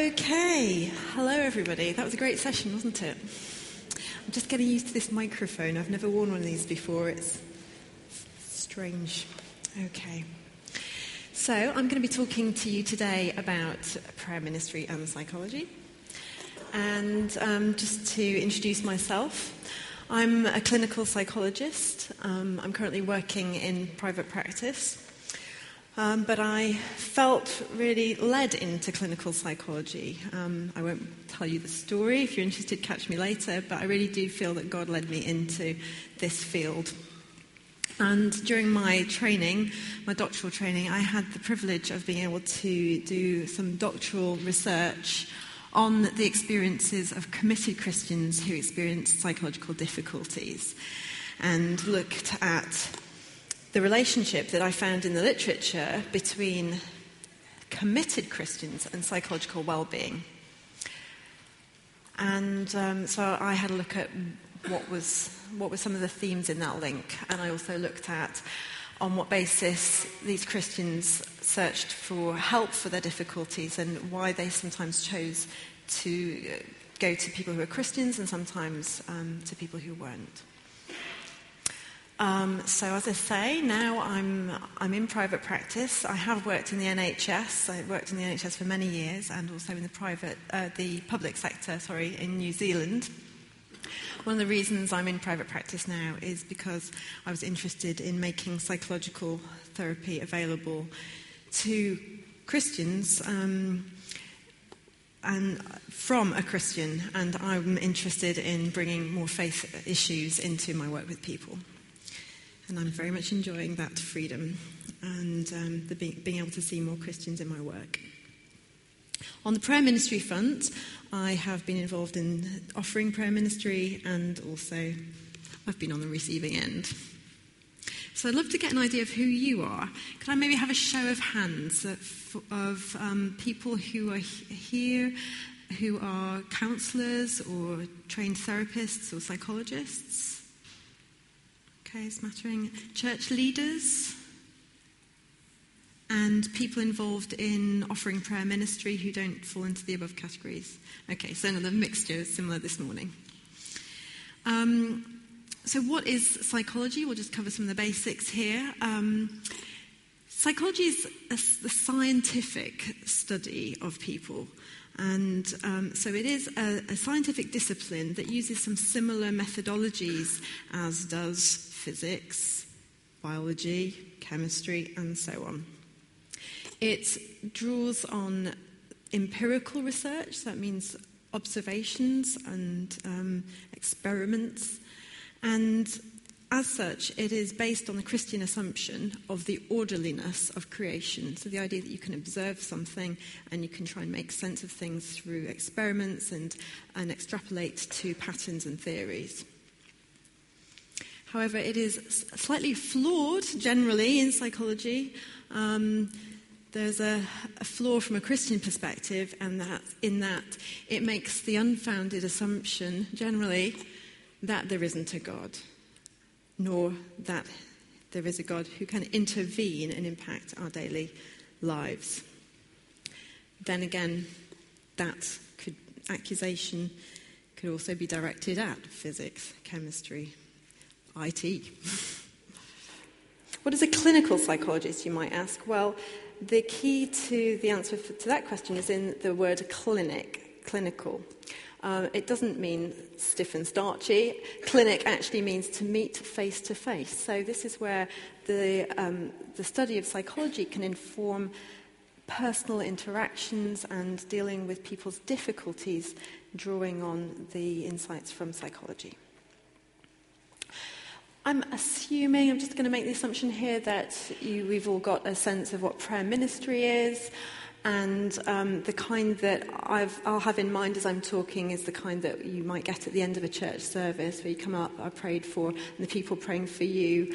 Okay, hello everybody. That was a great session, wasn't it? I'm just getting used to this microphone. I've never worn one of these before. It's strange. Okay. So, I'm going to be talking to you today about prayer ministry and psychology. And um, just to introduce myself, I'm a clinical psychologist. Um, I'm currently working in private practice. Um, but I felt really led into clinical psychology. Um, I won't tell you the story. If you're interested, catch me later. But I really do feel that God led me into this field. And during my training, my doctoral training, I had the privilege of being able to do some doctoral research on the experiences of committed Christians who experienced psychological difficulties and looked at the relationship that I found in the literature between committed Christians and psychological well being. And um, so I had a look at what was what were some of the themes in that link, and I also looked at on what basis these Christians searched for help for their difficulties and why they sometimes chose to go to people who were Christians and sometimes um, to people who weren't. Um, so, as I say, now I'm, I'm in private practice. I have worked in the NHS. I worked in the NHS for many years and also in the private, uh, the public sector, sorry, in New Zealand. One of the reasons I'm in private practice now is because I was interested in making psychological therapy available to Christians um, and from a Christian, and I'm interested in bringing more faith issues into my work with people and I'm very much enjoying that freedom and um, the be- being able to see more Christians in my work. On the prayer ministry front, I have been involved in offering prayer ministry and also I've been on the receiving end. So I'd love to get an idea of who you are. Can I maybe have a show of hands of, of um, people who are here, who are counsellors or trained therapists or psychologists? Okay, smattering. Church leaders and people involved in offering prayer ministry who don't fall into the above categories. Okay, so another mixture similar this morning. Um, so, what is psychology? We'll just cover some of the basics here. Um, psychology is a, the scientific study of people. And um, so it is a, a, scientific discipline that uses some similar methodologies as does physics, biology, chemistry, and so on. It draws on empirical research, that means observations and um, experiments, and as such, it is based on the Christian assumption of the orderliness of creation. So, the idea that you can observe something and you can try and make sense of things through experiments and, and extrapolate to patterns and theories. However, it is slightly flawed generally in psychology. Um, there's a, a, flaw from a Christian perspective, and that in that it makes the unfounded assumption generally that there isn't a God, nor that there is a God who can intervene and impact our daily lives. Then again, that could, accusation could also be directed at physics, chemistry, IT. what is a clinical psychologist, you might ask? Well, the key to the answer to that question is in the word clinic, clinical. Uh, it doesn't mean stiff and starchy. Clinic actually means to meet face to face. So, this is where the, um, the study of psychology can inform personal interactions and dealing with people's difficulties, drawing on the insights from psychology. I'm assuming, I'm just going to make the assumption here that you, we've all got a sense of what prayer ministry is. And um, the kind that i will have in mind as I'm talking is the kind that you might get at the end of a church service where you come up, I prayed for, and the people praying for you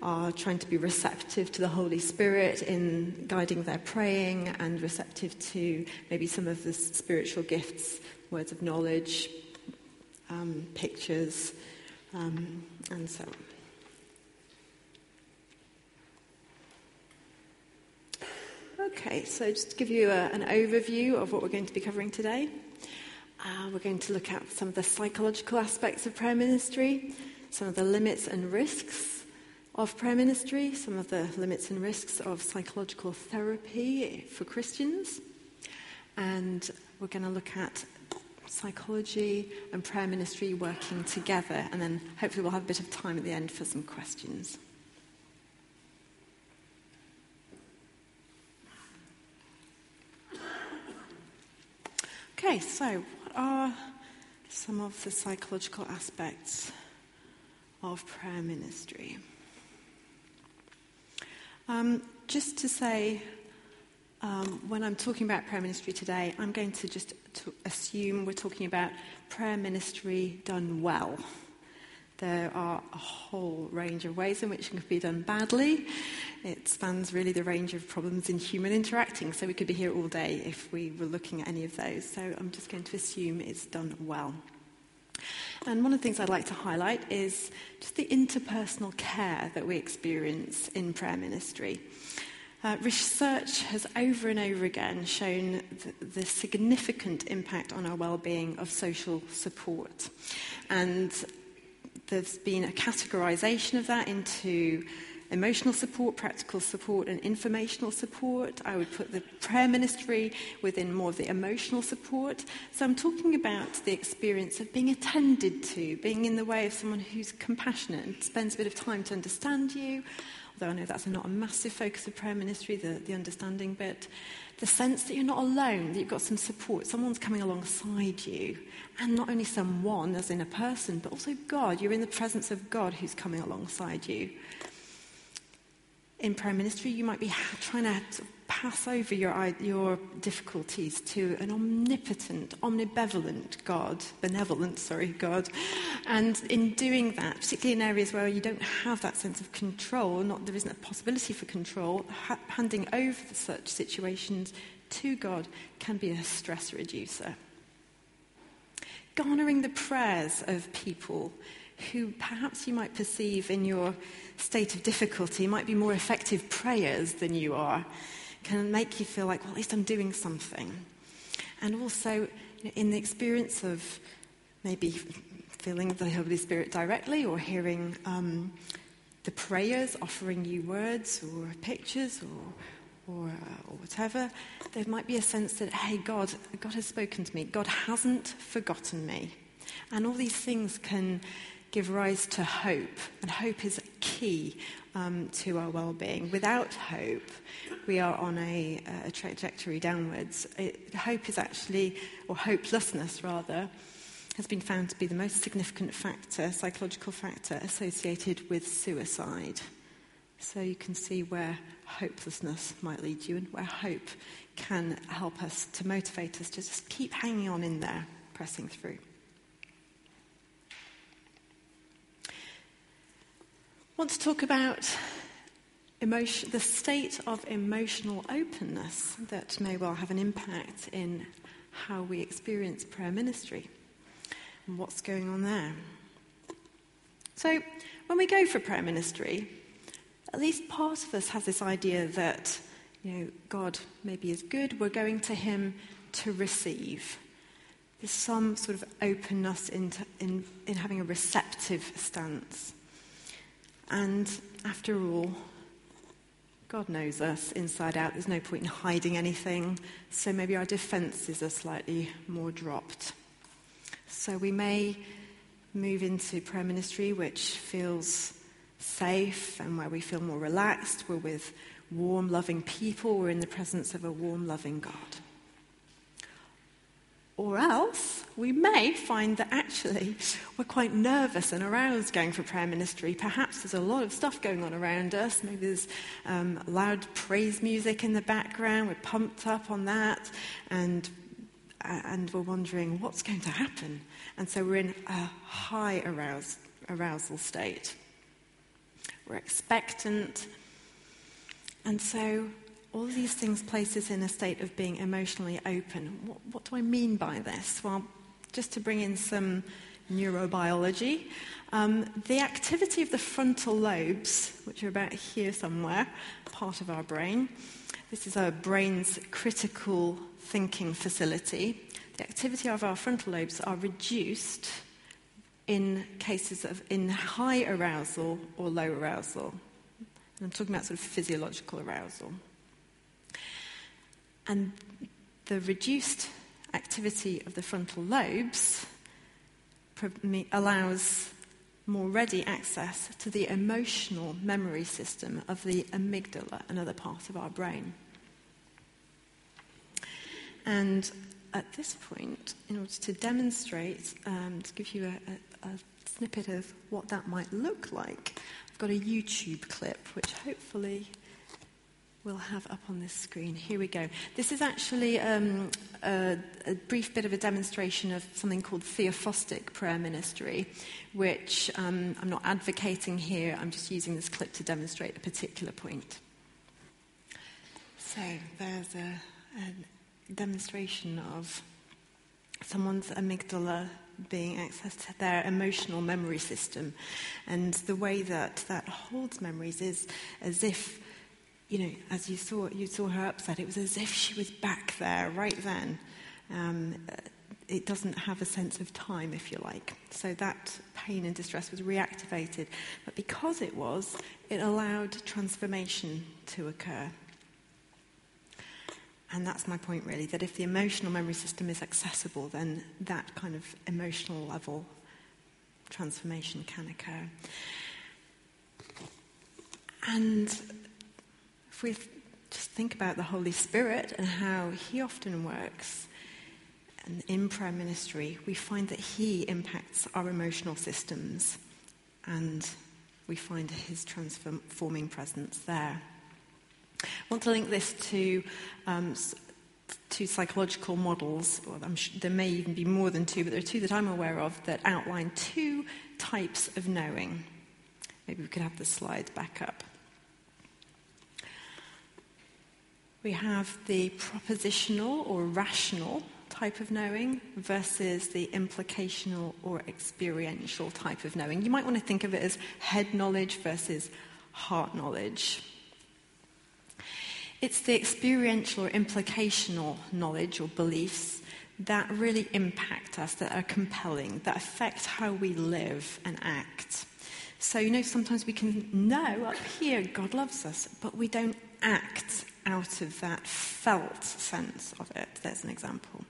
are trying to be receptive to the Holy Spirit in guiding their praying and receptive to maybe some of the spiritual gifts, words of knowledge, um, pictures, um, and so on. Okay, so just to give you a, an overview of what we're going to be covering today. Uh, we're going to look at some of the psychological aspects of prayer ministry, some of the limits and risks of prayer ministry, some of the limits and risks of psychological therapy for Christians, and we're going to look at psychology and prayer ministry working together, and then hopefully we'll have a bit of time at the end for some questions. Okay, so what are some of the psychological aspects of prayer ministry? Um, just to say, um, when I'm talking about prayer ministry today, I'm going to just to assume we're talking about prayer ministry done well. There are a whole range of ways in which it can be done badly. It spans really the range of problems in human interacting, so we could be here all day if we were looking at any of those. So I'm just going to assume it's done well. And one of the things I'd like to highlight is just the interpersonal care that we experience in prayer ministry. Uh, research has over and over again shown the, the significant impact on our well-being of social support. And there's been a categorization of that into emotional support, practical support, and informational support. I would put the prayer ministry within more of the emotional support. So I'm talking about the experience of being attended to, being in the way of someone who's compassionate and spends a bit of time to understand you. Although I know that's not a massive focus of prayer ministry, the, the understanding bit. The sense that you're not alone, that you've got some support, someone's coming alongside you. And not only someone, as in a person, but also God. You're in the presence of God who's coming alongside you in prayer ministry, you might be trying to pass over your, your difficulties to an omnipotent, omnibenevolent God, benevolent, sorry, God. And in doing that, particularly in areas where you don't have that sense of control, not, there isn't a possibility for control, ha- handing over such situations to God can be a stress reducer. Garnering the prayers of people who perhaps you might perceive in your state of difficulty might be more effective prayers than you are, can make you feel like, well, at least I'm doing something. And also, in the experience of maybe feeling the Holy Spirit directly or hearing um, the prayers offering you words or pictures or, or, uh, or, whatever, there might be a sense that, hey, God, God has spoken to me. God hasn't forgotten me. And all these things can give rise to hope, and hope is key um, to our well-being. Without hope, we are on a, a trajectory downwards. It, hope is actually, or hopelessness rather, has been found to be the most significant factor, psychological factor, associated with suicide. So you can see where hopelessness might lead you and where hope can help us to motivate us to just keep hanging on in there, pressing through. Want to talk about emotion, the state of emotional openness that may well have an impact in how we experience prayer ministry and what's going on there. So, when we go for prayer ministry, at least part of us has this idea that, you know, God maybe is good, we're going to Him to receive. There's some sort of openness in, in, in having a receptive stance. And after all, God knows us inside out. There's no point in hiding anything. So maybe our defenses are slightly more dropped. So we may move into prayer ministry, which feels safe and where we feel more relaxed. We're with warm, loving people. We're in the presence of a warm, loving God. Or else we may find that actually we're quite nervous and aroused going for prayer ministry. Perhaps there's a lot of stuff going on around us. Maybe there's um, loud praise music in the background. We're pumped up on that. And, uh, and we're wondering what's going to happen. And so we're in a high arouse, arousal state. We're expectant. And so all these things place us in a state of being emotionally open. What, what do I mean by this? Well, just to bring in some neurobiology, um, the activity of the frontal lobes, which are about here somewhere, part of our brain, This is our brain's critical thinking facility. The activity of our frontal lobes are reduced in cases of in high arousal or low arousal. And I'm talking about sort of physiological arousal. And the reduced activity of the frontal lobes allows more ready access to the emotional memory system of the amygdala, another part of our brain. And at this point, in order to demonstrate, um, to give you a, a, a snippet of what that might look like, I've got a YouTube clip which hopefully we'll have up on this screen. Here we go. This is actually um, a, a, brief bit of a demonstration of something called theophostic prayer ministry, which um, I'm not advocating here, I'm just using this clip to demonstrate a particular point. So there's a, a demonstration of someone's amygdala being accessed to their emotional memory system. And the way that that holds memories is as if you know, as you saw, you saw her upset, it was as if she was back there right then. Um, it doesn't have a sense of time, if you like. So that pain and distress was reactivated. But because it was, it allowed transformation to occur. And that's my point, really, that if the emotional memory system is accessible, then that kind of emotional level transformation can occur. And if we just think about the Holy Spirit and how He often works, and in prayer ministry, we find that He impacts our emotional systems and we find His transforming presence there. I want to link this to um, two psychological models. Sure there may even be more than two, but there are two that I'm aware of that outline two types of knowing. Maybe we could have the slide back up. We have the propositional or rational type of knowing versus the implicational or experiential type of knowing. You might want to think of it as head knowledge versus heart knowledge. It's the experiential or implicational knowledge or beliefs that really impact us, that are compelling, that affect how we live and act. So, you know, sometimes we can know up here God loves us, but we don't act out of that felt sense of it. There's an example.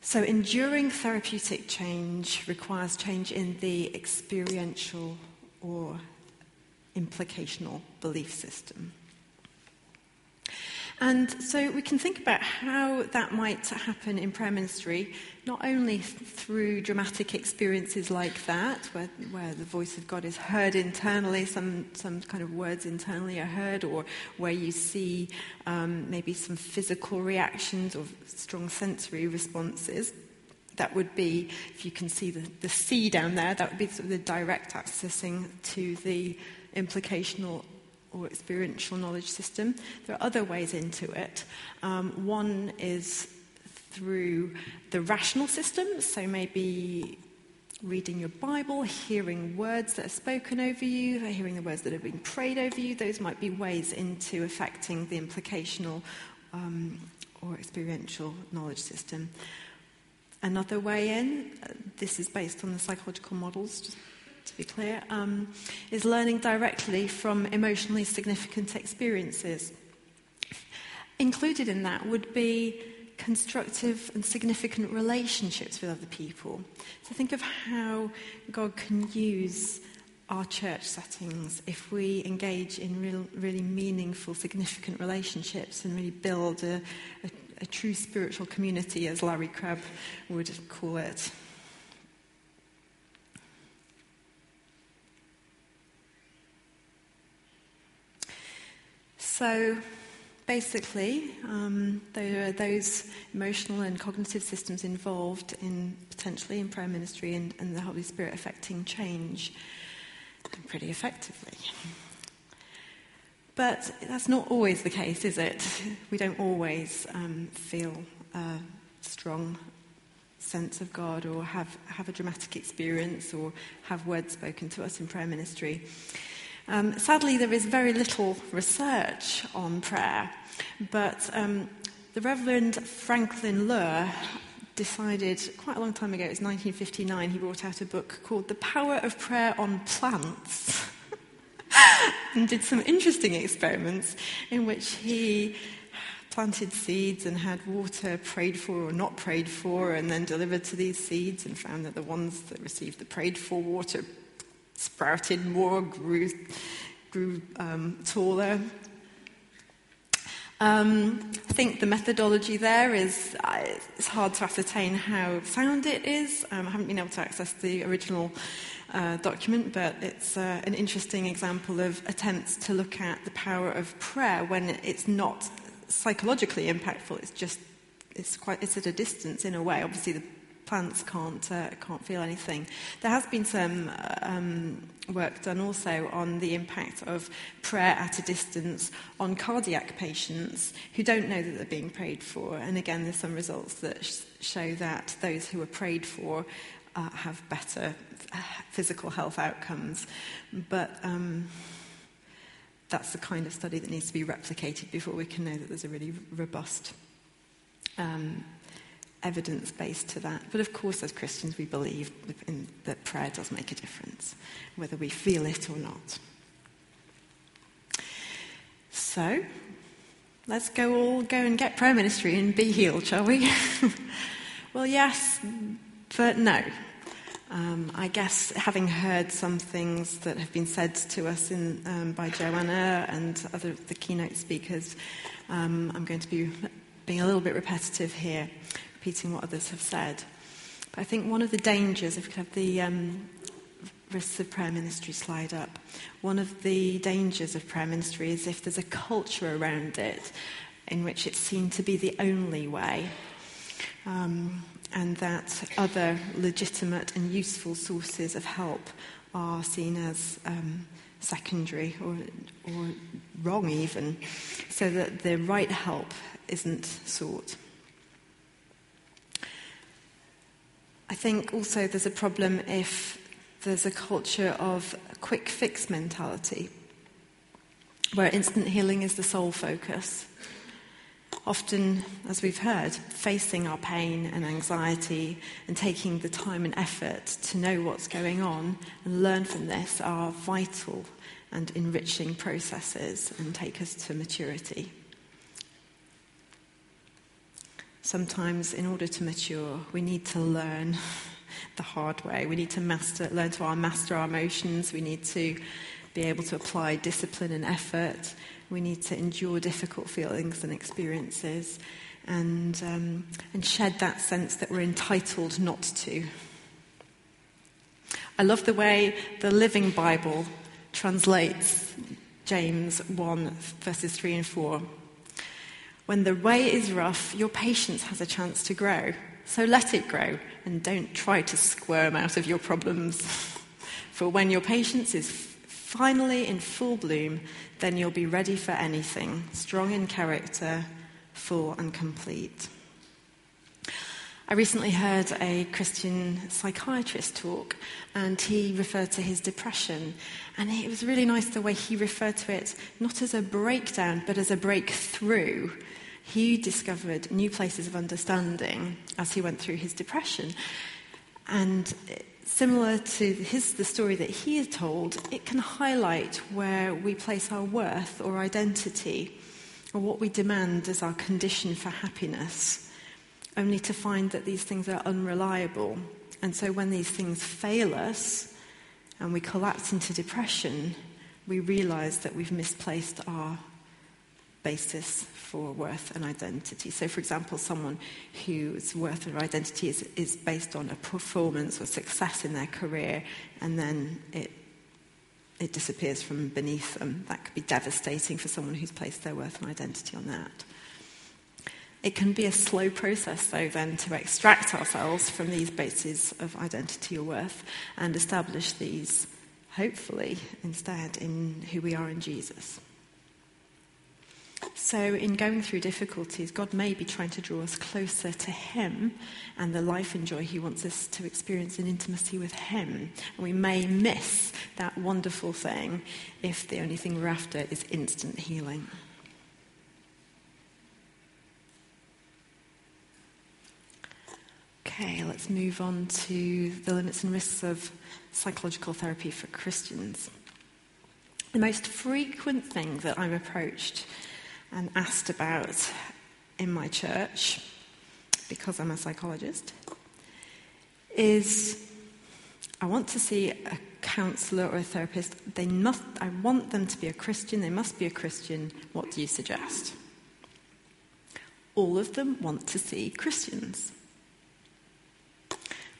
So, enduring therapeutic change requires change in the experiential or implicational belief system. And so we can think about how that might happen in prayer ministry, not only through dramatic experiences like that, where, where the voice of God is heard internally, some, some kind of words internally are heard, or where you see um, maybe some physical reactions or strong sensory responses. That would be, if you can see the, the C down there, that would be sort of the direct accessing to the implicational or experiential knowledge system. There are other ways into it. Um, one is through the rational system, so maybe reading your Bible, hearing words that are spoken over you, hearing the words that have been prayed over you. Those might be ways into affecting the implicational um, or experiential knowledge system. Another way in, uh, this is based on the psychological models, just to be clear, um, is learning directly from emotionally significant experiences. Included in that would be constructive and significant relationships with other people. So think of how God can use our church settings if we engage in real, really meaningful, significant relationships and really build a, a, a true spiritual community, as Larry Crabb would call it. So basically, um, there are those emotional and cognitive systems involved in potentially in prayer ministry and, and the Holy Spirit affecting change pretty effectively. But that's not always the case, is it? We don't always um, feel a strong sense of God or have, have a dramatic experience or have words spoken to us in prayer ministry. Um, sadly, there is very little research on prayer, but um, the Reverend Franklin Loehr decided quite a long time ago, it was 1959, he brought out a book called The Power of Prayer on Plants. and did some interesting experiments in which he planted seeds and had water prayed for or not prayed for, and then delivered to these seeds and found that the ones that received the prayed for water sprouted more, grew, grew um, taller. Um, I think the methodology there is uh, it's hard to ascertain how sound it is. Um, I haven't been able to access the original uh, document, but it's uh, an interesting example of attempts to look at the power of prayer when it's not psychologically impactful. It's just it's quite it's at a distance in a way. Obviously, the plants can't, uh, can't feel anything. There has been some um, work done also on the impact of prayer at a distance on cardiac patients who don't know that they're being prayed for. And again, there's some results that sh- show that those who are prayed for uh, have better uh, physical health outcomes. But um, that's the kind of study that needs to be replicated before we can know that there's a really robust um, evidence base to that. But of course, as Christians, we believe in, that prayer does make a difference, whether we feel it or not. So, let's go all go and get prayer ministry and be healed, shall we? well, yes, but no. Um, I guess having heard some things that have been said to us in, um, by Joanna and other the keynote speakers, um, I'm going to be being a little bit repetitive here repeating what others have said. But I think one of the dangers, if could have the um, risks of prayer ministry slide up, one of the dangers of prayer ministry is if there's a culture around it in which it's seen to be the only way. Um, and that other legitimate and useful sources of help are seen as um, secondary or, or wrong, even, so that the right help isn't sought. I think also there's a problem if there's a culture of quick fix mentality, where instant healing is the sole focus. Often, as we've heard, facing our pain and anxiety and taking the time and effort to know what's going on and learn from this are vital and enriching processes and take us to maturity. Sometimes in order to mature, we need to learn the hard way. We need to master, learn to master our emotions. We need to be able to apply discipline and effort. We need to endure difficult feelings and experiences and, um, and shed that sense that we're entitled not to. I love the way the Living Bible translates James 1, verses 3 and 4. When the way is rough, your patience has a chance to grow. So let it grow and don't try to squirm out of your problems. For when your patience is finally in full bloom, then you'll be ready for anything, strong in character, full and complete. I recently heard a Christian psychiatrist talk, and he referred to his depression. And it was really nice the way he referred to it, not as a breakdown, but as a breakthrough he discovered new places of understanding as he went through his depression. And similar to his, the story that he had told, it can highlight where we place our worth or identity or what we demand as our condition for happiness, only to find that these things are unreliable. And so when these things fail us and we collapse into depression, we realize that we've misplaced our basis for worth and identity. So, for example, someone whose worth or identity is, is based on a performance or success in their career, and then it, it disappears from beneath them. That could be devastating for someone who's placed their worth and identity on that. It can be a slow process, though, then, to extract ourselves from these bases of identity or worth and establish these, hopefully, instead, in who we are in Jesus. So, in going through difficulties, God may be trying to draw us closer to Him and the life and joy He wants us to experience in intimacy with Him. And we may miss that wonderful thing if the only thing we're after is instant healing. Okay, let's move on to the limits and risks of psychological therapy for Christians. The most frequent thing that I'm approached and asked about in my church, because I'm a psychologist, is I want to see a counselor or a therapist. They must, I want them to be a Christian. They must be a Christian. What do you suggest? All of them want to see Christians.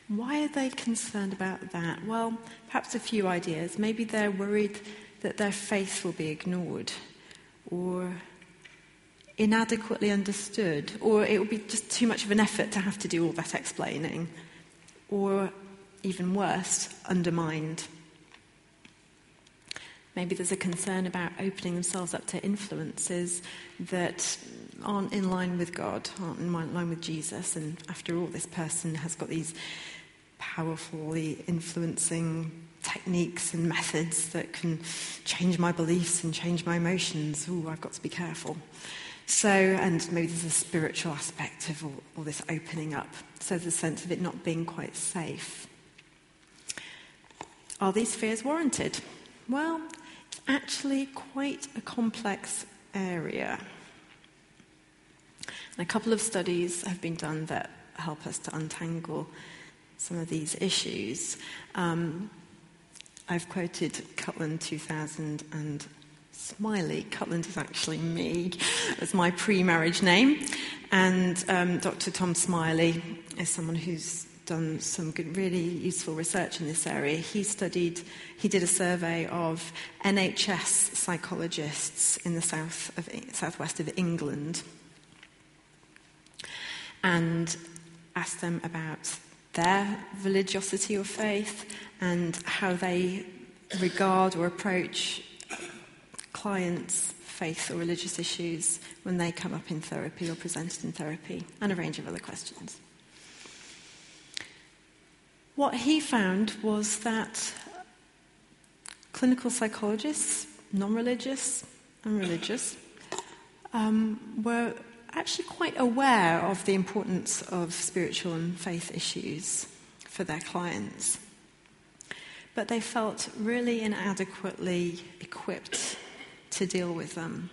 Why are they concerned about that? Well, perhaps a few ideas. Maybe they're worried that their faith will be ignored or inadequately understood, or it would be just too much of an effort to have to do all that explaining, or even worse, undermined. Maybe there's a concern about opening themselves up to influences that aren't in line with God, aren't in line with Jesus, and after all, this person has got these powerfully influencing techniques and methods that can change my beliefs and change my emotions. Ooh, I've got to be careful. So, and maybe there's a spiritual aspect of all, all this opening up. So there's a sense of it not being quite safe. Are these fears warranted? Well, it's actually quite a complex area. And a couple of studies have been done that help us to untangle some of these issues. Um, I've quoted Cutland 2000 and Smiley. Cutland is actually me, as my pre marriage name. And um, Dr. Tom Smiley is someone who's done some good, really useful research in this area. He studied, he did a survey of NHS psychologists in the south of, southwest of England and asked them about their religiosity or faith and how they regard or approach clients' faith or religious issues when they come up in therapy or presented in therapy, and a range of other questions. What he found was that clinical psychologists, non religious and religious, um, were actually quite aware of the importance of spiritual and faith issues for their clients. But they felt really inadequately equipped to deal with them.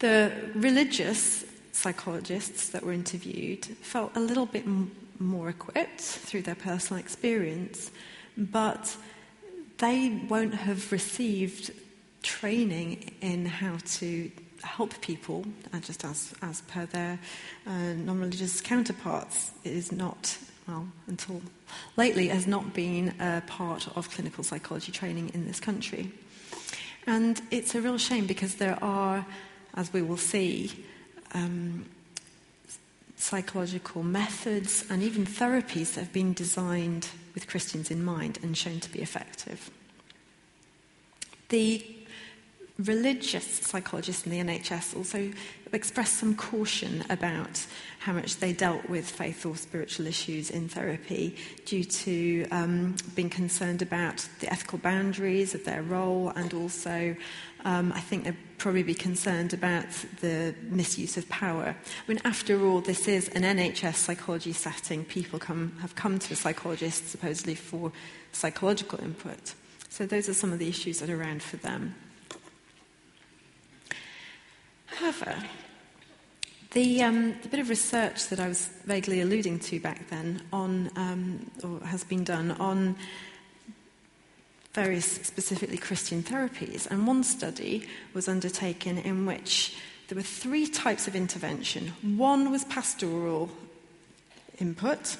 The religious psychologists that were interviewed felt a little bit m- more equipped through their personal experience, but they won't have received training in how to help people, uh, just as, as per their uh, non religious counterparts. It is not, well, until lately, has not been a part of clinical psychology training in this country. And it's a real shame because there are, as we will see, um, psychological methods and even therapies that have been designed with Christians in mind and shown to be effective. The religious psychologists in the NHS also expressed some caution about how much they dealt with faith or spiritual issues in therapy due to um, being concerned about the ethical boundaries of their role and also um, I think they'd probably be concerned about the misuse of power. I mean, after all, this is an NHS psychology setting. People come, have come to a psychologist supposedly for psychological input. So those are some of the issues that are around for them. However, the, um, the, bit of research that I was vaguely alluding to back then on, um, or has been done on various specifically Christian therapies, and one study was undertaken in which there were three types of intervention. One was pastoral input,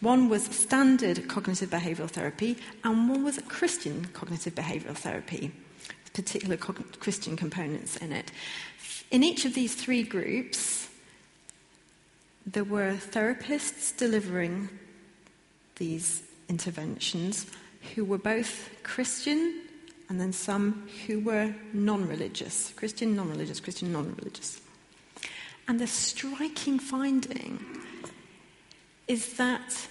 one was standard cognitive behavioral therapy, and one was Christian cognitive behavioral therapy, with particular Christian components in it. In each of these three groups, there were therapists delivering these interventions who were both Christian and then some who were non religious Christian, non religious, Christian, non religious. And the striking finding is that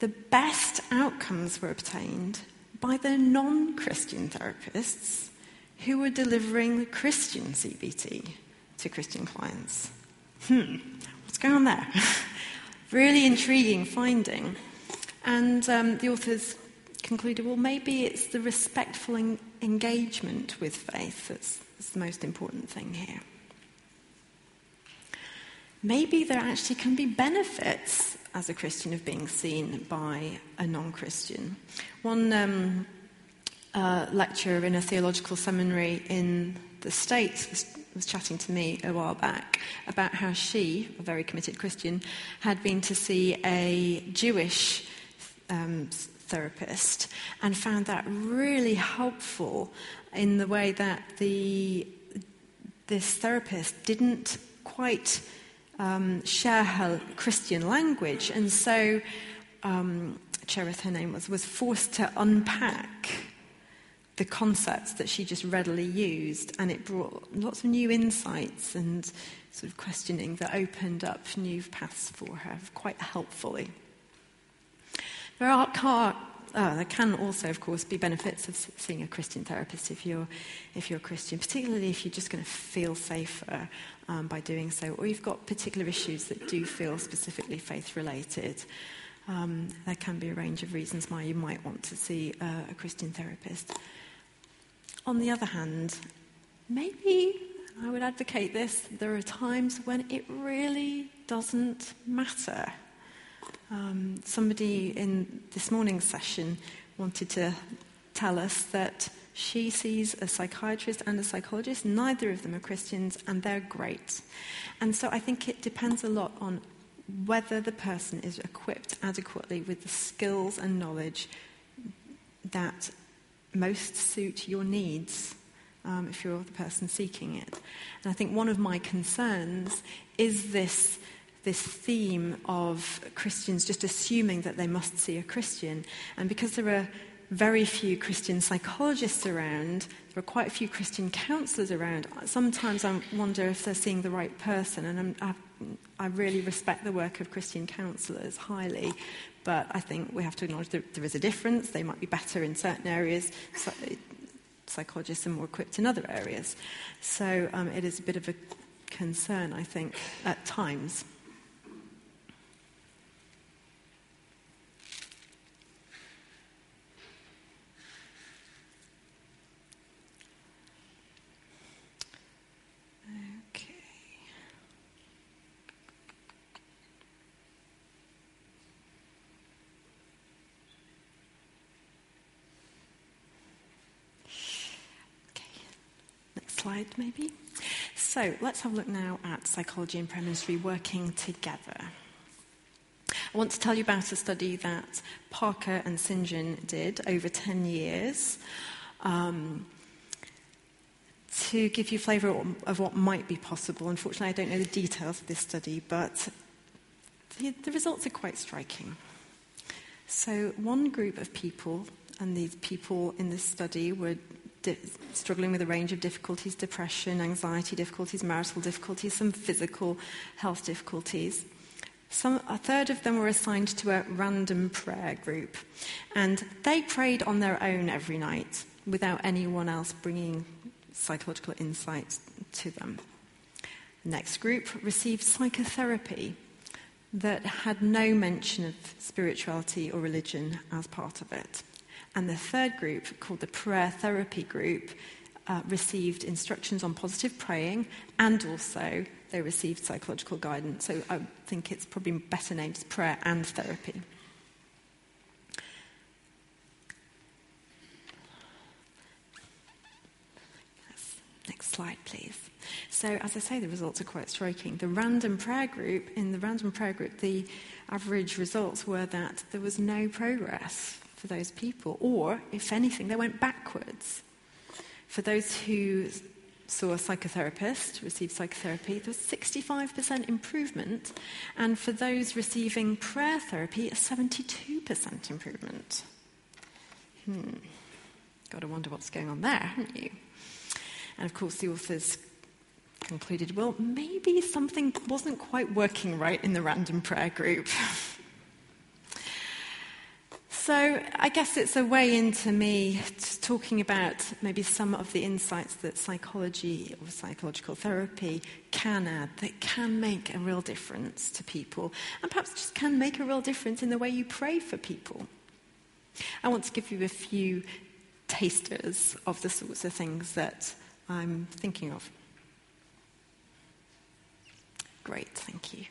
the best outcomes were obtained by the non Christian therapists who were delivering Christian CBT to Christian clients. Hmm, what's going on there? really intriguing finding. And um, the authors concluded well, maybe it's the respectful en- engagement with faith that's, that's the most important thing here. Maybe there actually can be benefits as a Christian of being seen by a non Christian. One um, uh, lecturer in a theological seminary in the States was, was, chatting to me a while back about how she, a very committed Christian, had been to see a Jewish um, therapist and found that really helpful in the way that the, this therapist didn't quite um, share her Christian language. And so um, Cherith, her name was, was forced to unpack the concepts that she just readily used, and it brought lots of new insights and sort of questioning that opened up new paths for her quite helpfully. There are car, oh, there can also, of course, be benefits of seeing a Christian therapist if you're, if you're a Christian, particularly if you're just going to feel safer um, by doing so, or you've got particular issues that do feel specifically faith related. Um, there can be a range of reasons why you might want to see uh, a Christian therapist. On the other hand, maybe I would advocate this there are times when it really doesn't matter. Um, somebody in this morning's session wanted to tell us that she sees a psychiatrist and a psychologist. Neither of them are Christians, and they're great. And so I think it depends a lot on whether the person is equipped adequately with the skills and knowledge that most suit your needs um, if you're the person seeking it. And I think one of my concerns is this this theme of Christians just assuming that they must see a Christian. And because there are very few Christian psychologists around, there are quite a few Christian counselors around, sometimes I wonder if they're seeing the right person. And I, I really respect the work of Christian counselors highly, but I think we have to acknowledge that there is a difference. They might be better in certain areas. Psychologists are more equipped in other areas. So um, it is a bit of a concern, I think, at times. Slide, maybe. So let's have a look now at psychology and prayer ministry working together. I want to tell you about a study that Parker and St. John did over 10 years um, to give you flavour of what might be possible. Unfortunately, I don't know the details of this study, but the, the results are quite striking. So, one group of people, and these people in this study were di- struggling with a range of difficulties depression, anxiety difficulties, marital difficulties, some physical health difficulties. Some, a third of them were assigned to a random prayer group, and they prayed on their own every night without anyone else bringing psychological insight to them. The next group received psychotherapy that had no mention of spirituality or religion as part of it. And the third group, called the prayer therapy group, uh, received instructions on positive praying and also they received psychological guidance. So I think it's probably better named as prayer and therapy. Next slide, please. So, as I say, the results are quite striking. The random prayer group, in the random prayer group, the average results were that there was no progress for those people, or if anything, they went backwards. For those who saw a psychotherapist, received psychotherapy, there was 65% improvement, and for those receiving prayer therapy, a 72% improvement. Hmm. Got to wonder what's going on there, haven't you? And of course, the authors concluded, well, maybe something wasn't quite working right in the random prayer group. So, I guess it's a way into me talking about maybe some of the insights that psychology or psychological therapy can add that can make a real difference to people and perhaps just can make a real difference in the way you pray for people. I want to give you a few tasters of the sorts of things that I'm thinking of. Great, thank you.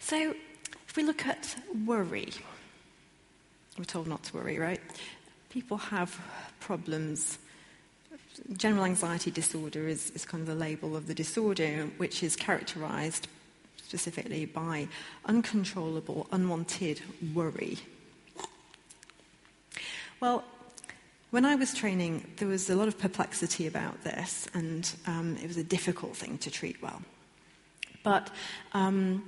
So, if we look at worry, we're told not to worry, right? People have problems. General anxiety disorder is, is kind of the label of the disorder, which is characterized specifically by uncontrollable, unwanted worry. Well, when I was training, there was a lot of perplexity about this, and um, it was a difficult thing to treat well. But um,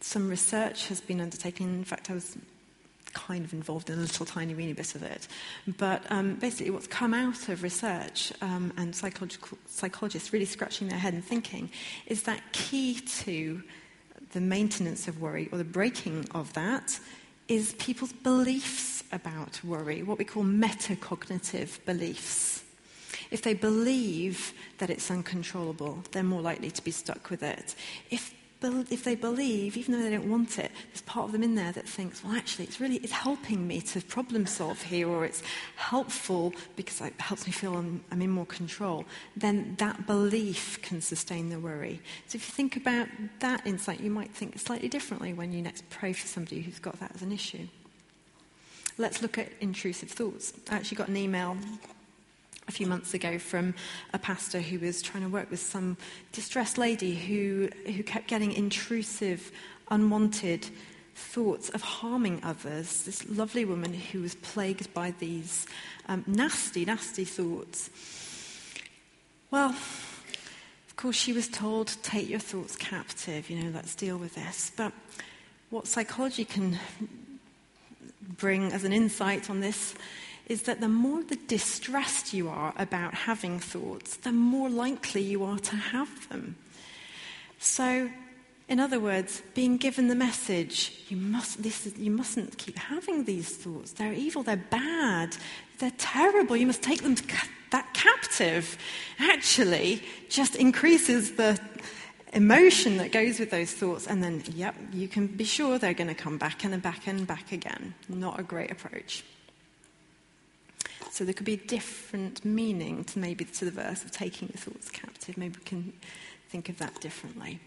some research has been undertaken. In fact, I was kind of involved in a little tiny weeny bit of it. But um, basically, what's come out of research um, and psychologists really scratching their head and thinking is that key to the maintenance of worry or the breaking of that is people's beliefs about worry, what we call metacognitive beliefs. If they believe that it's uncontrollable, they're more likely to be stuck with it. If if they believe, even though they don't want it, there's part of them in there that thinks, well, actually, it's really it's helping me to problem solve here, or it's helpful because it helps me feel I'm, I'm in more control. Then that belief can sustain the worry. So if you think about that insight, you might think slightly differently when you next pray for somebody who's got that as an issue. Let's look at intrusive thoughts. I actually got an email a few months ago from a pastor who was trying to work with some distressed lady who, who kept getting intrusive, unwanted thoughts of harming others. This lovely woman who was plagued by these um, nasty, nasty thoughts. Well, of course, she was told, take your thoughts captive, you know, let's deal with this. But what psychology can bring as an insight on this is that the more the distressed you are about having thoughts, the more likely you are to have them. So, in other words, being given the message, you, must, this is, you mustn't keep having these thoughts. They're evil, they're bad, they're terrible. You must take them that captive. Actually, just increases the emotion that goes with those thoughts, and then, yep, you can be sure they're going to come back and back and back again. Not a great approach. So there could be a different meaning to maybe to the verse of taking the thoughts captive. Maybe we can think of that differently.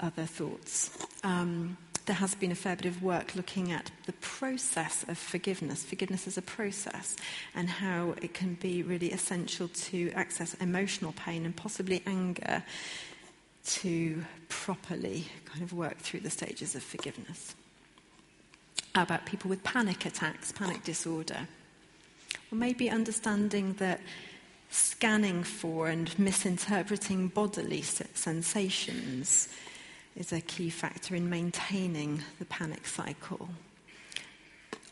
Other thoughts. Um, there has been a fair bit of work looking at the process of forgiveness, forgiveness as a process, and how it can be really essential to access emotional pain and possibly anger to properly kind of work through the stages of forgiveness. How about people with panic attacks, panic disorder? Or maybe understanding that scanning for and misinterpreting bodily sensations is a key factor in maintaining the panic cycle.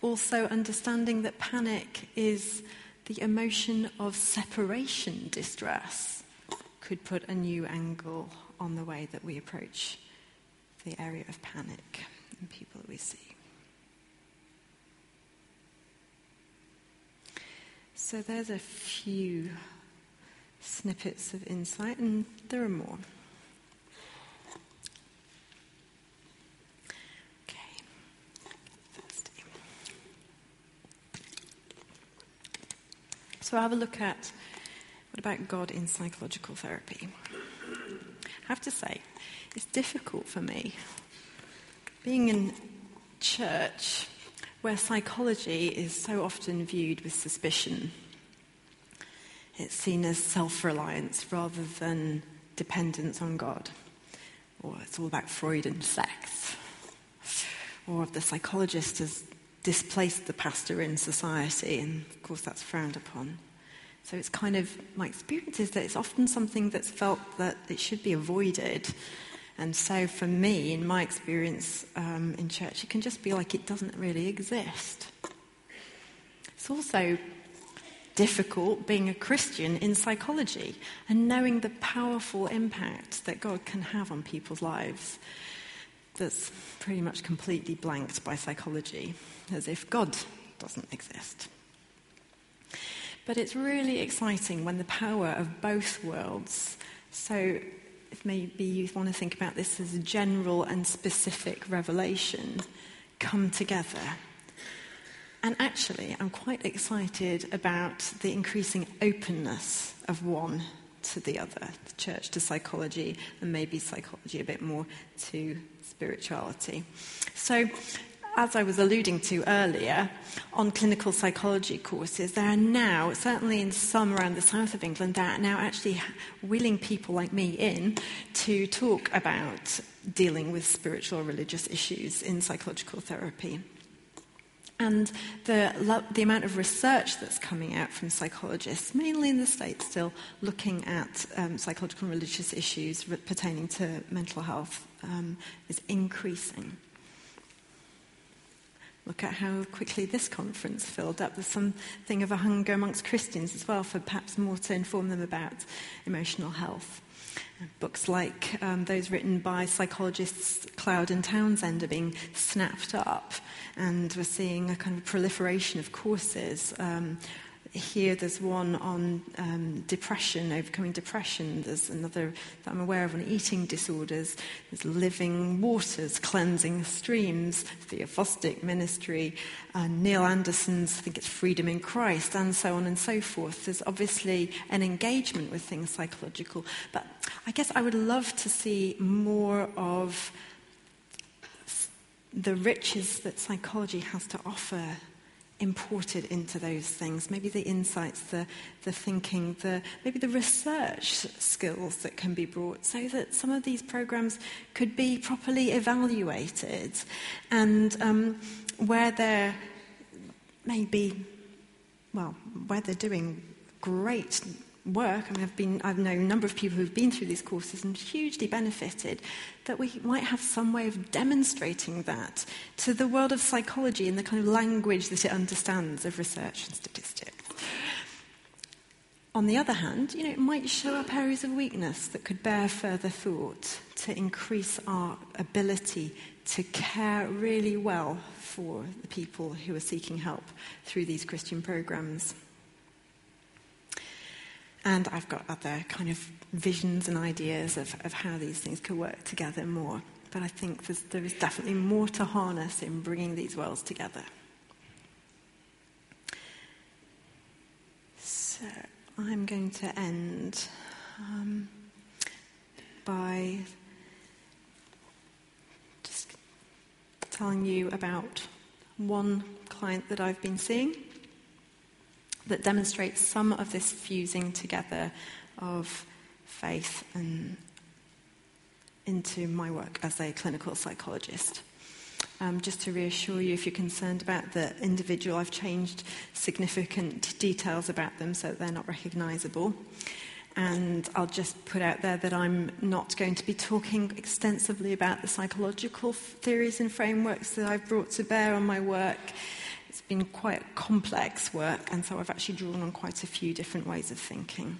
Also, understanding that panic is the emotion of separation distress could put a new angle on the way that we approach the area of panic in people that we see. So there's a few snippets of insight, and there are more. So have a look at what about God in psychological therapy. I have to say, it's difficult for me. Being in church, where psychology is so often viewed with suspicion. It's seen as self reliance rather than dependence on God. Or it's all about Freud and sex. Or the psychologist has displaced the pastor in society, and of course that's frowned upon. So it's kind of, my experience is that it's often something that's felt that it should be avoided and so, for me, in my experience um, in church, it can just be like it doesn't really exist. It's also difficult being a Christian in psychology and knowing the powerful impact that God can have on people's lives that's pretty much completely blanked by psychology, as if God doesn't exist. But it's really exciting when the power of both worlds, so maybe you want to think about this as a general and specific revelation, come together. And actually, I'm quite excited about the increasing openness of one to the other, the church to psychology, and maybe psychology a bit more to spirituality. So, as I was alluding to earlier, on clinical psychology courses, there are now, certainly in some around the south of England, there are now actually wheeling people like me in to talk about dealing with spiritual or religious issues in psychological therapy. And the, the amount of research that's coming out from psychologists, mainly in the States still, looking at um, psychological and religious issues pertaining to mental health um, is increasing. Look at how quickly this conference filled up. There's something of a hunger amongst Christians as well for perhaps more to inform them about emotional health. Books like um, those written by psychologists Cloud and Townsend are being snapped up, and we're seeing a kind of proliferation of courses um, here there's one on um, depression, overcoming depression. There's another that I'm aware of on eating disorders. There's living waters, cleansing streams, Theophostic ministry, uh, Neil Anderson's, I think it's freedom in Christ, and so on and so forth. There's obviously an engagement with things psychological. But I guess I would love to see more of the riches that psychology has to offer imported into those things. Maybe the insights, the, the thinking, the, maybe the research skills that can be brought so that some of these programs could be properly evaluated and um, where they're maybe, well, where they're doing great work, I mean, I've, been, I've known a number of people who've been through these courses and hugely benefited, that we might have some way of demonstrating that to the world of psychology in the kind of language that it understands of research and statistics. On the other hand, you know, it might show up areas of weakness that could bear further thought to increase our ability to care really well for the people who are seeking help through these Christian programs. And I've got other kind of visions and ideas of, of how these things could work together more. But I think there is definitely more to harness in bringing these worlds together. So I'm going to end um, by just telling you about one client that I've been seeing that demonstrates some of this fusing together of faith and into my work as a clinical psychologist. Um, just to reassure you, if you're concerned about the individual, I've changed significant details about them so they're not recognizable. And I'll just put out there that I'm not going to be talking extensively about the psychological theories and frameworks that I've brought to bear on my work. It's been quite complex work, and so I've actually drawn on quite a few different ways of thinking.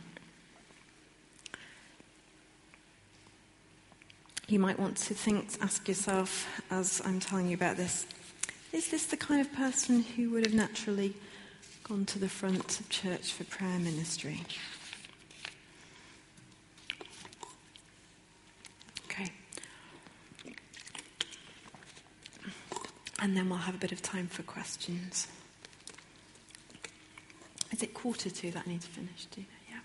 You might want to think, ask yourself, as I'm telling you about this, is this the kind of person who would have naturally gone to the front of church for prayer ministry? And then we'll have a bit of time for questions. Is it quarter to that I need to finish? Do you know?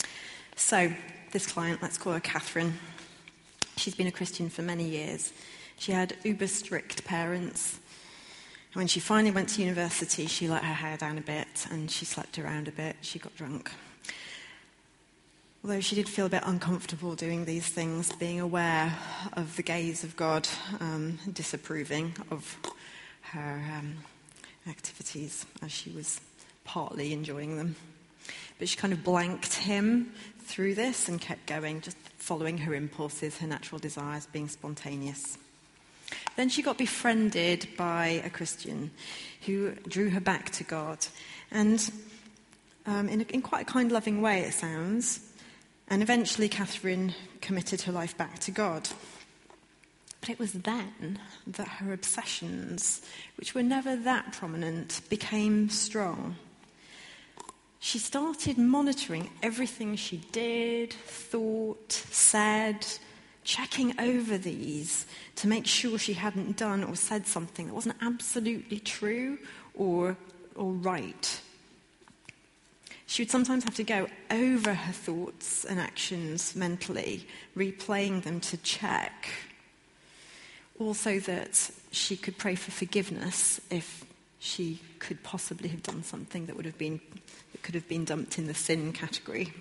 Yeah. So, this client, let's call her Catherine. She's been a Christian for many years. She had uber strict parents. When she finally went to university, she let her hair down a bit and she slept around a bit. She got drunk. Although she did feel a bit uncomfortable doing these things, being aware of the gaze of God, um, disapproving of her um, activities as she was partly enjoying them. But she kind of blanked him through this and kept going, just following her impulses, her natural desires, being spontaneous. Then she got befriended by a Christian who drew her back to God. And um, in, a, in quite a kind, loving way, it sounds. And eventually, Catherine committed her life back to God. But it was then that her obsessions, which were never that prominent, became strong. She started monitoring everything she did, thought, said, checking over these to make sure she hadn't done or said something that wasn't absolutely true or, or right. She would sometimes have to go over her thoughts and actions mentally, replaying them to check also that she could pray for forgiveness if she could possibly have done something that would have been that could have been dumped in the sin category.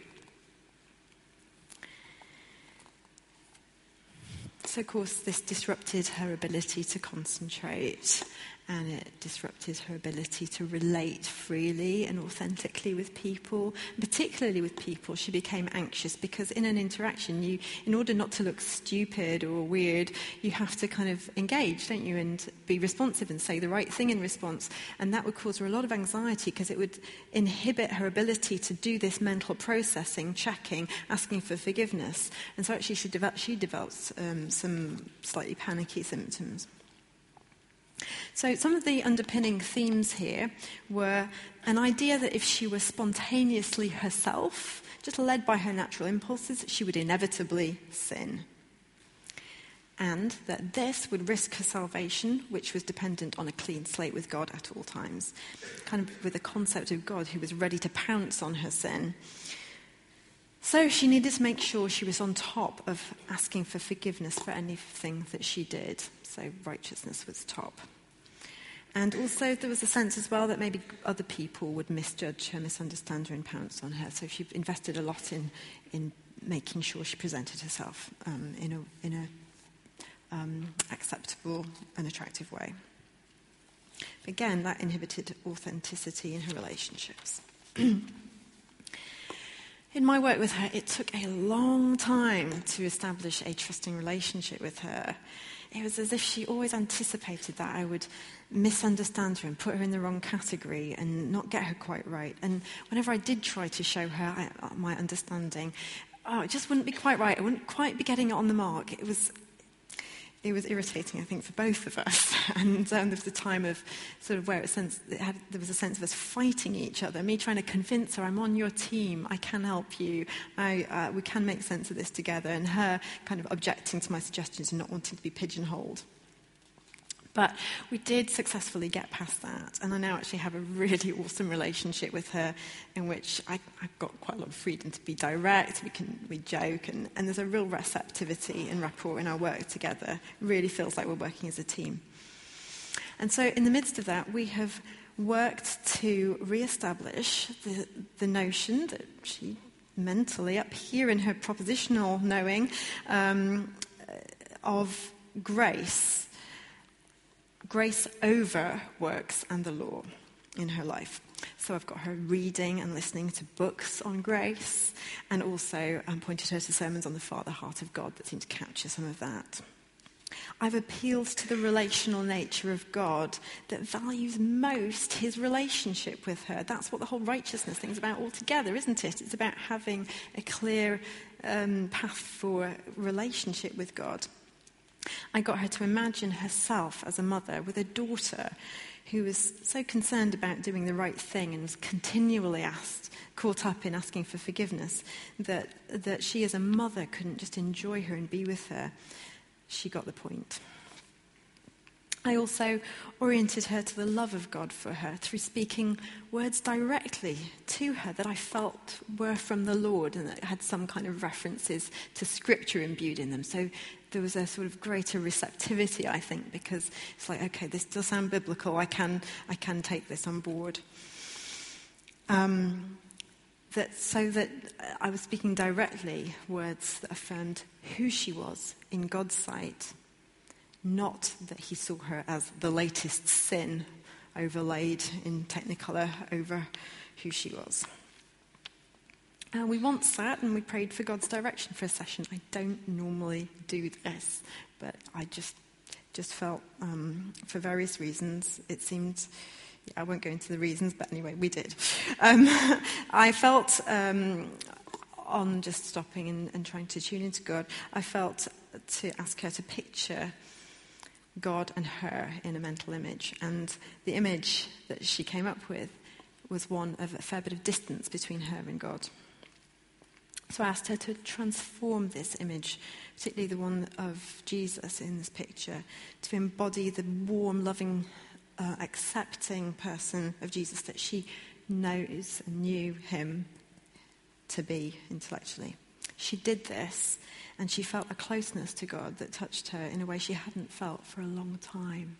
So, of course, this disrupted her ability to concentrate and it disrupted her ability to relate freely and authentically with people. Particularly with people, she became anxious because in an interaction, you, in order not to look stupid or weird, you have to kind of engage, don't you, and be responsive and say the right thing in response. And that would cause her a lot of anxiety because it would inhibit her ability to do this mental processing, checking, asking for forgiveness. And so actually, she, developed, she developed um, some slightly panicky symptoms. So, some of the underpinning themes here were an idea that if she were spontaneously herself, just led by her natural impulses, she would inevitably sin. And that this would risk her salvation, which was dependent on a clean slate with God at all times. Kind of with the concept of God who was ready to pounce on her sin. So she needed to make sure she was on top of asking for forgiveness for anything that she did. So righteousness was top. And also, there was a sense as well that maybe other people would misjudge her, misunderstand her, and pounce on her. So she invested a lot in, in making sure she presented herself um, in a, in a um, acceptable and attractive way. Again, that inhibited authenticity in her relationships. in my work with her, it took a long time to establish a trusting relationship with her. It was as if she always anticipated that I would misunderstand her and put her in the wrong category and not get her quite right. And whenever I did try to show her uh, my understanding, oh, it just wouldn't be quite right. I wouldn't quite be getting it on the mark. It was, it was irritating, I think, for both of us. And um, there was a time of sort of where it sense, it had, there was a sense of us fighting each other, me trying to convince her, I'm on your team, I can help you, I, uh, we can make sense of this together, and her kind of objecting to my suggestions and not wanting to be pigeonholed. But we did successfully get past that, and I now actually have a really awesome relationship with her in which I, have got quite a lot of freedom to be direct, we, can, we joke, and, and there's a real receptivity and rapport in our work together. It really feels like we're working as a team. And so, in the midst of that, we have worked to re establish the, the notion that she mentally, up here in her propositional knowing, um, of grace grace over works and the law in her life. So I've got her reading and listening to books on grace, and also um, pointed her to sermons on the Father Heart of God that seem to capture some of that. I've appealed to the relational nature of God that values most his relationship with her. That's what the whole righteousness thing is about altogether, isn't it? It's about having a clear um, path for relationship with God. I got her to imagine herself as a mother with a daughter who was so concerned about doing the right thing and was continually asked, caught up in asking for forgiveness, that, that she as a mother couldn't just enjoy her and be with her. She got the point. I also oriented her to the love of God for her through speaking words directly to her that I felt were from the Lord and that had some kind of references to scripture imbued in them. So there was a sort of greater receptivity, I think, because it's like, okay, this does sound biblical. I can, I can take this on board. Um, that, so that I was speaking directly words that affirmed who she was in God's sight not that he saw her as the latest sin overlaid in technicolor over who she was. Uh, we once sat and we prayed for God's direction for a session. I don't normally do this, but I just just felt, um, for various reasons, it seemed. I won't go into the reasons, but anyway, we did. Um, I felt um, on just stopping and, and trying to tune into God, I felt to ask her to picture God and her in a mental image. And the image that she came up with was one of a fair bit of distance between her and God. So I asked her to transform this image, particularly the one of Jesus in this picture, to embody the warm, loving, uh, accepting person of Jesus that she knows and knew him to be intellectually. She did this and she felt a closeness to God that touched her in a way she hadn't felt for a long time.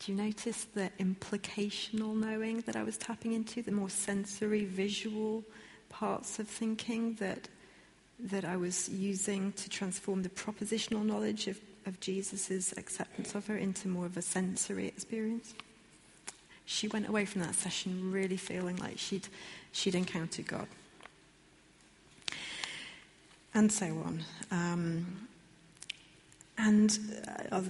Do you notice the implicational knowing that I was tapping into, the more sensory, visual parts of thinking that, that I was using to transform the propositional knowledge of, of Jesus' acceptance of her into more of a sensory experience? She went away from that session really feeling like she'd, she'd encountered God and so on. Um, and uh,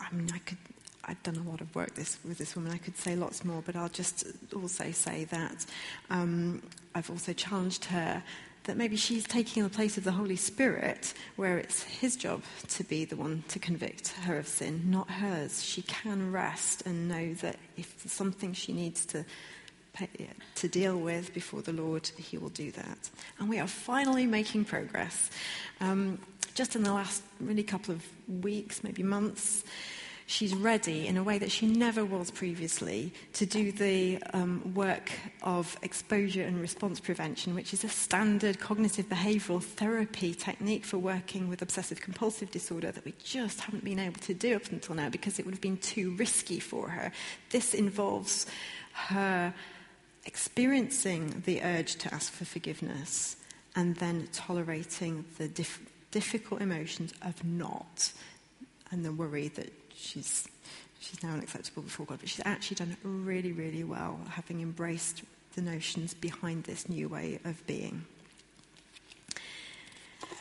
I mean, I could. I've done a lot of work this, with this woman. I could say lots more, but I'll just also say that um, I've also challenged her that maybe she's taking the place of the Holy Spirit, where it's his job to be the one to convict her of sin, not hers. She can rest and know that if something she needs to to deal with before the Lord, He will do that. And we are finally making progress. Um, just in the last really couple of weeks, maybe months, she's ready in a way that she never was previously to do the um, work of exposure and response prevention, which is a standard cognitive behavioral therapy technique for working with obsessive compulsive disorder that we just haven't been able to do up until now because it would have been too risky for her. This involves her experiencing the urge to ask for forgiveness and then tolerating the dif- difficult emotions of not and the worry that she's she's now unacceptable before God. But she's actually done really, really well, having embraced the notions behind this new way of being.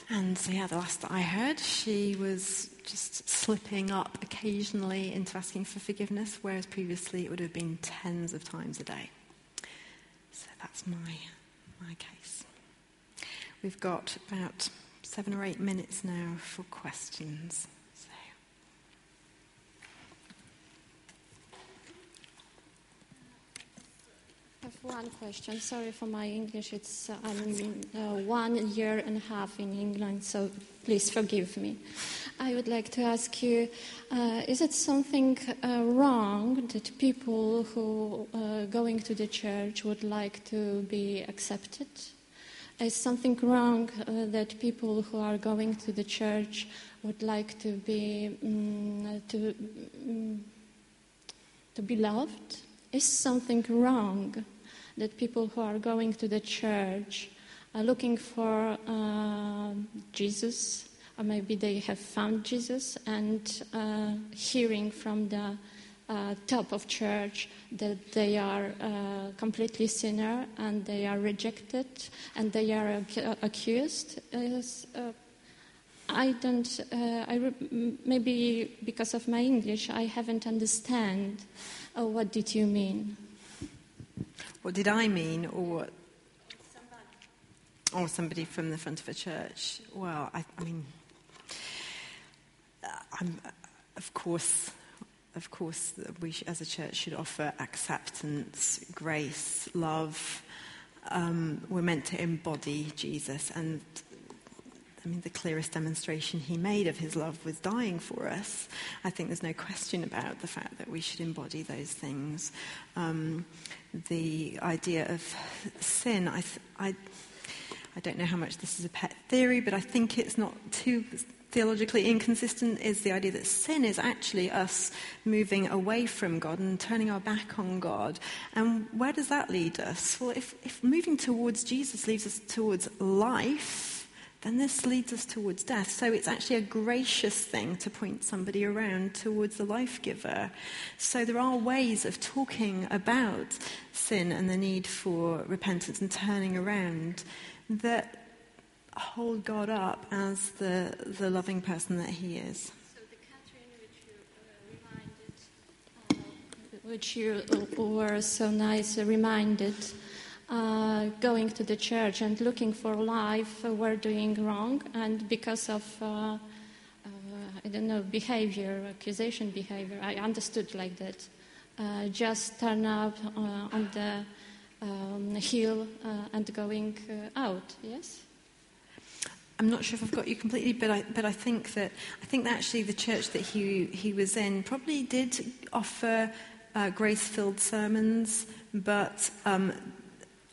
And so, yeah, the last that I heard, she was just slipping up occasionally into asking for forgiveness, whereas previously it would have been tens of times a day. That's my, my case. We've got about seven or eight minutes now for questions. I have one question. Sorry for my English. It's uh, I'm uh, one year and a half in England, so please forgive me. I would like to ask you uh, is it something uh, wrong that people who uh, going to the church would like to be accepted? Is something wrong uh, that people who are going to the church would like to be um, to um, to be loved? Is something wrong that people who are going to the church looking for uh, Jesus or maybe they have found Jesus and uh, hearing from the uh, top of church that they are uh, completely sinner and they are rejected and they are ac- accused. Is, uh, I don't. Uh, I re- maybe because of my English, I haven't understand. Uh, what did you mean? What did I mean, or what? Or somebody from the front of a church. Well, I, I mean, I'm, of course, of course, we as a church should offer acceptance, grace, love. Um, we're meant to embody Jesus, and I mean, the clearest demonstration he made of his love was dying for us. I think there's no question about the fact that we should embody those things. Um, the idea of sin, I, th- I, I don't know how much this is a pet theory, but I think it's not too theologically inconsistent is the idea that sin is actually us moving away from God and turning our back on God. And where does that lead us? Well, if, if moving towards Jesus leads us towards life, then this leads us towards death. So it's actually a gracious thing to point somebody around towards the life giver. So there are ways of talking about sin and the need for repentance and turning around that hold God up as the, the loving person that He is. So the which you which you were so nice reminded, uh, going to the church and looking for life were doing wrong, and because of uh, uh, I don't know behavior, accusation behavior, I understood like that. Uh, just turn up uh, on the um, uh, and going out. Yes. I'm not sure if I've got you completely, but I, but I think that I think that actually the church that he he was in probably did offer uh, grace-filled sermons, but um,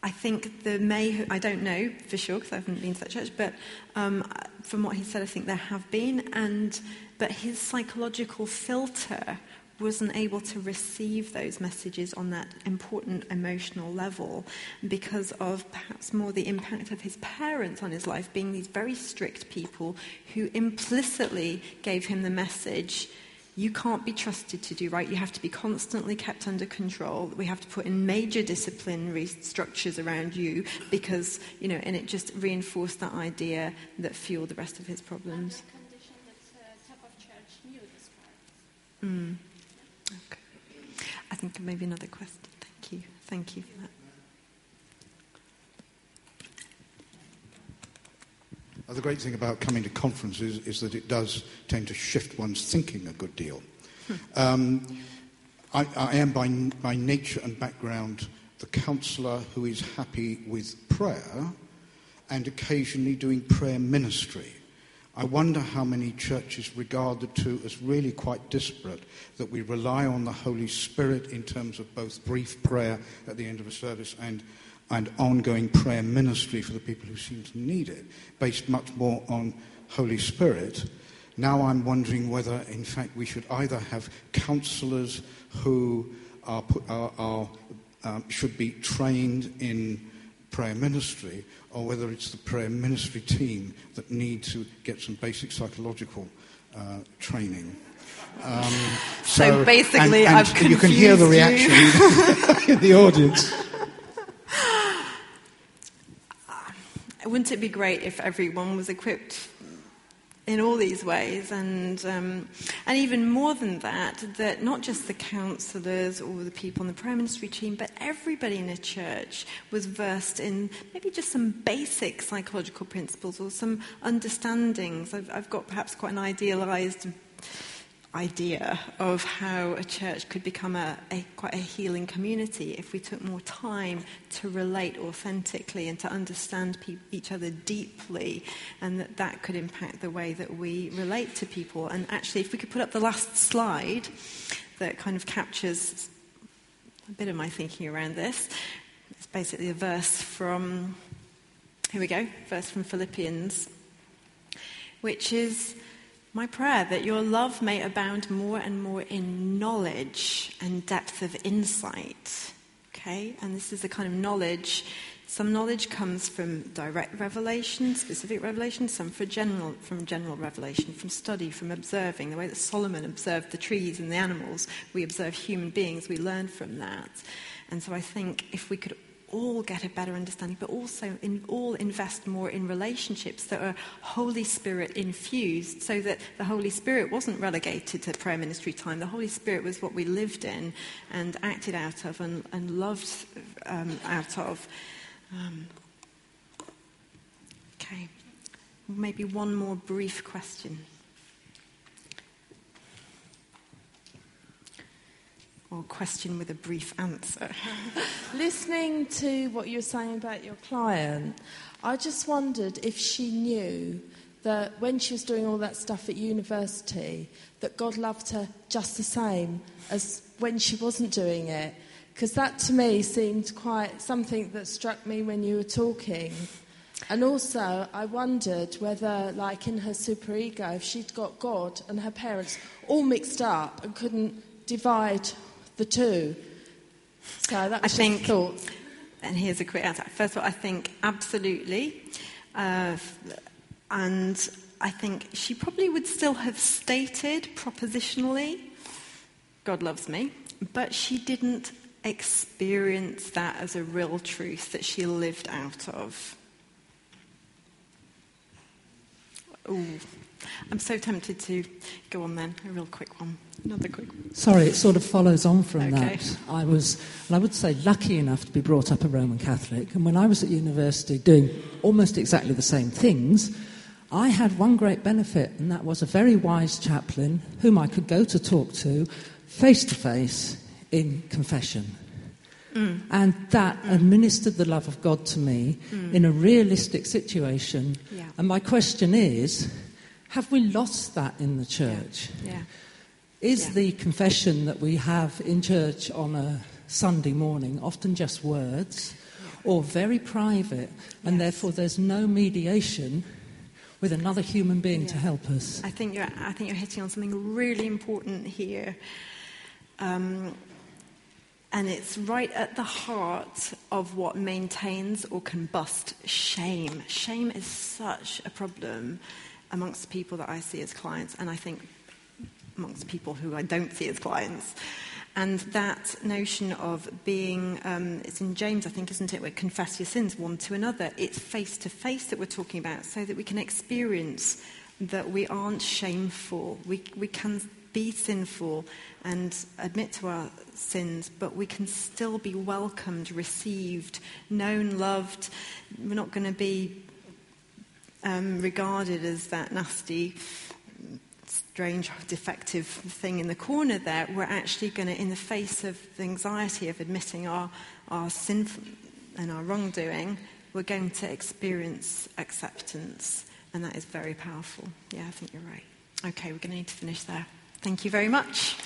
I think the may I don't know for sure because I haven't been to that church, but um, from what he said, I think there have been, and but his psychological filter wasn't able to receive those messages on that important emotional level because of perhaps more the impact of his parents on his life being these very strict people who implicitly gave him the message you can't be trusted to do right. You have to be constantly kept under control. We have to put in major disciplinary structures around you because, you know, and it just reinforced that idea that fueled the rest of his problems. Mm. I think maybe another question. Thank you. Thank you for that. the great thing about coming to conferences is that it does tend to shift one's thinking a good deal. Hmm. Um, I, I, am by, by nature and background the counsellor who is happy with prayer and occasionally doing prayer ministry. I wonder how many churches regard the two as really quite disparate, that we rely on the Holy Spirit in terms of both brief prayer at the end of a service and, and ongoing prayer ministry for the people who seem to need it, based much more on Holy Spirit. Now I'm wondering whether, in fact, we should either have counselors who are, are, are um, should be trained in prayer ministry or whether it's the prayer ministry team that need to get some basic psychological uh, training. Um, so, so, basically, and, and I've confused you can hear the reaction in the audience. Wouldn't it be great if everyone was equipped in all these ways, and um, and even more than that, that not just the counsellors or the people on the prayer ministry team, but everybody in a church was versed in maybe just some basic psychological principles or some understandings. I've, I've got perhaps quite an idealised idea of how a church could become a, a, quite a healing community if we took more time to relate authentically and to understand pe- each other deeply and that that could impact the way that we relate to people. And actually if we could put up the last slide that kind of captures a bit of my thinking around this it's basically a verse from here we go verse from philippians which is my prayer that your love may abound more and more in knowledge and depth of insight. Okay? And this is the kind of knowledge. Some knowledge comes from direct revelation, specific revelation, some from general, from general revelation, from study, from observing. The way that Solomon observed the trees and the animals, we observe human beings, we learn from that. And so I think if we could all get a better understanding, but also in, all invest more in relationships that are Holy Spirit infused, so that the Holy Spirit wasn't relegated to prayer ministry time. The Holy Spirit was what we lived in and acted out of and, and loved um, out of. Um, okay, maybe one more brief question. Or question with a brief answer. Listening to what you were saying about your client, I just wondered if she knew that when she was doing all that stuff at university, that God loved her just the same as when she wasn't doing it. Because that to me seemed quite something that struck me when you were talking. And also, I wondered whether, like in her superego, if she'd got God and her parents all mixed up and couldn't divide the two. So that was I think, thoughts. And here's a quick answer. First of all, I think absolutely. Uh, and I think she probably would still have stated propositionally, God loves me, but she didn't experience that as a real truth that she lived out of. Ooh. I'm so tempted to go on then, a real quick one. Another quick one. Sorry, it sort of follows on from Okay. that. I was, and I would say, lucky enough to be brought up a Roman Catholic. And when I was at university doing almost exactly the same things, I had one great benefit, and that was a very wise chaplain whom I could go to talk to face to face in confession. Mm. And that mm. administered the love of God to me mm. in a realistic situation. Yeah. And my question is have we lost that in the church? Yeah. Is Yeah. the confession that we have in church on a Sunday morning often just words or very private, and Yes. therefore there's no mediation with another human being to help us? I think you're, I think you're hitting on something really important here. Um, and it's right at the heart of what maintains or combust shame. Shame is such a problem amongst people that I see as clients, and I think amongst people who I don't see as clients. And that notion of being, um, it's in James, I think, isn't it, where confess your sins one to another. It's face to face that we're talking about so that we can experience that we aren't shameful. We, we can be sinful and admit to our sins, but we can still be welcomed, received, known, loved. We're not going to be um, regarded as that nasty, strange, defective thing in the corner there. We're actually going to, in the face of the anxiety of admitting our, our sin and our wrongdoing, we're going to experience acceptance. And that is very powerful. Yeah, I think you're right. Okay, we're going to need to finish there. Thank you very much.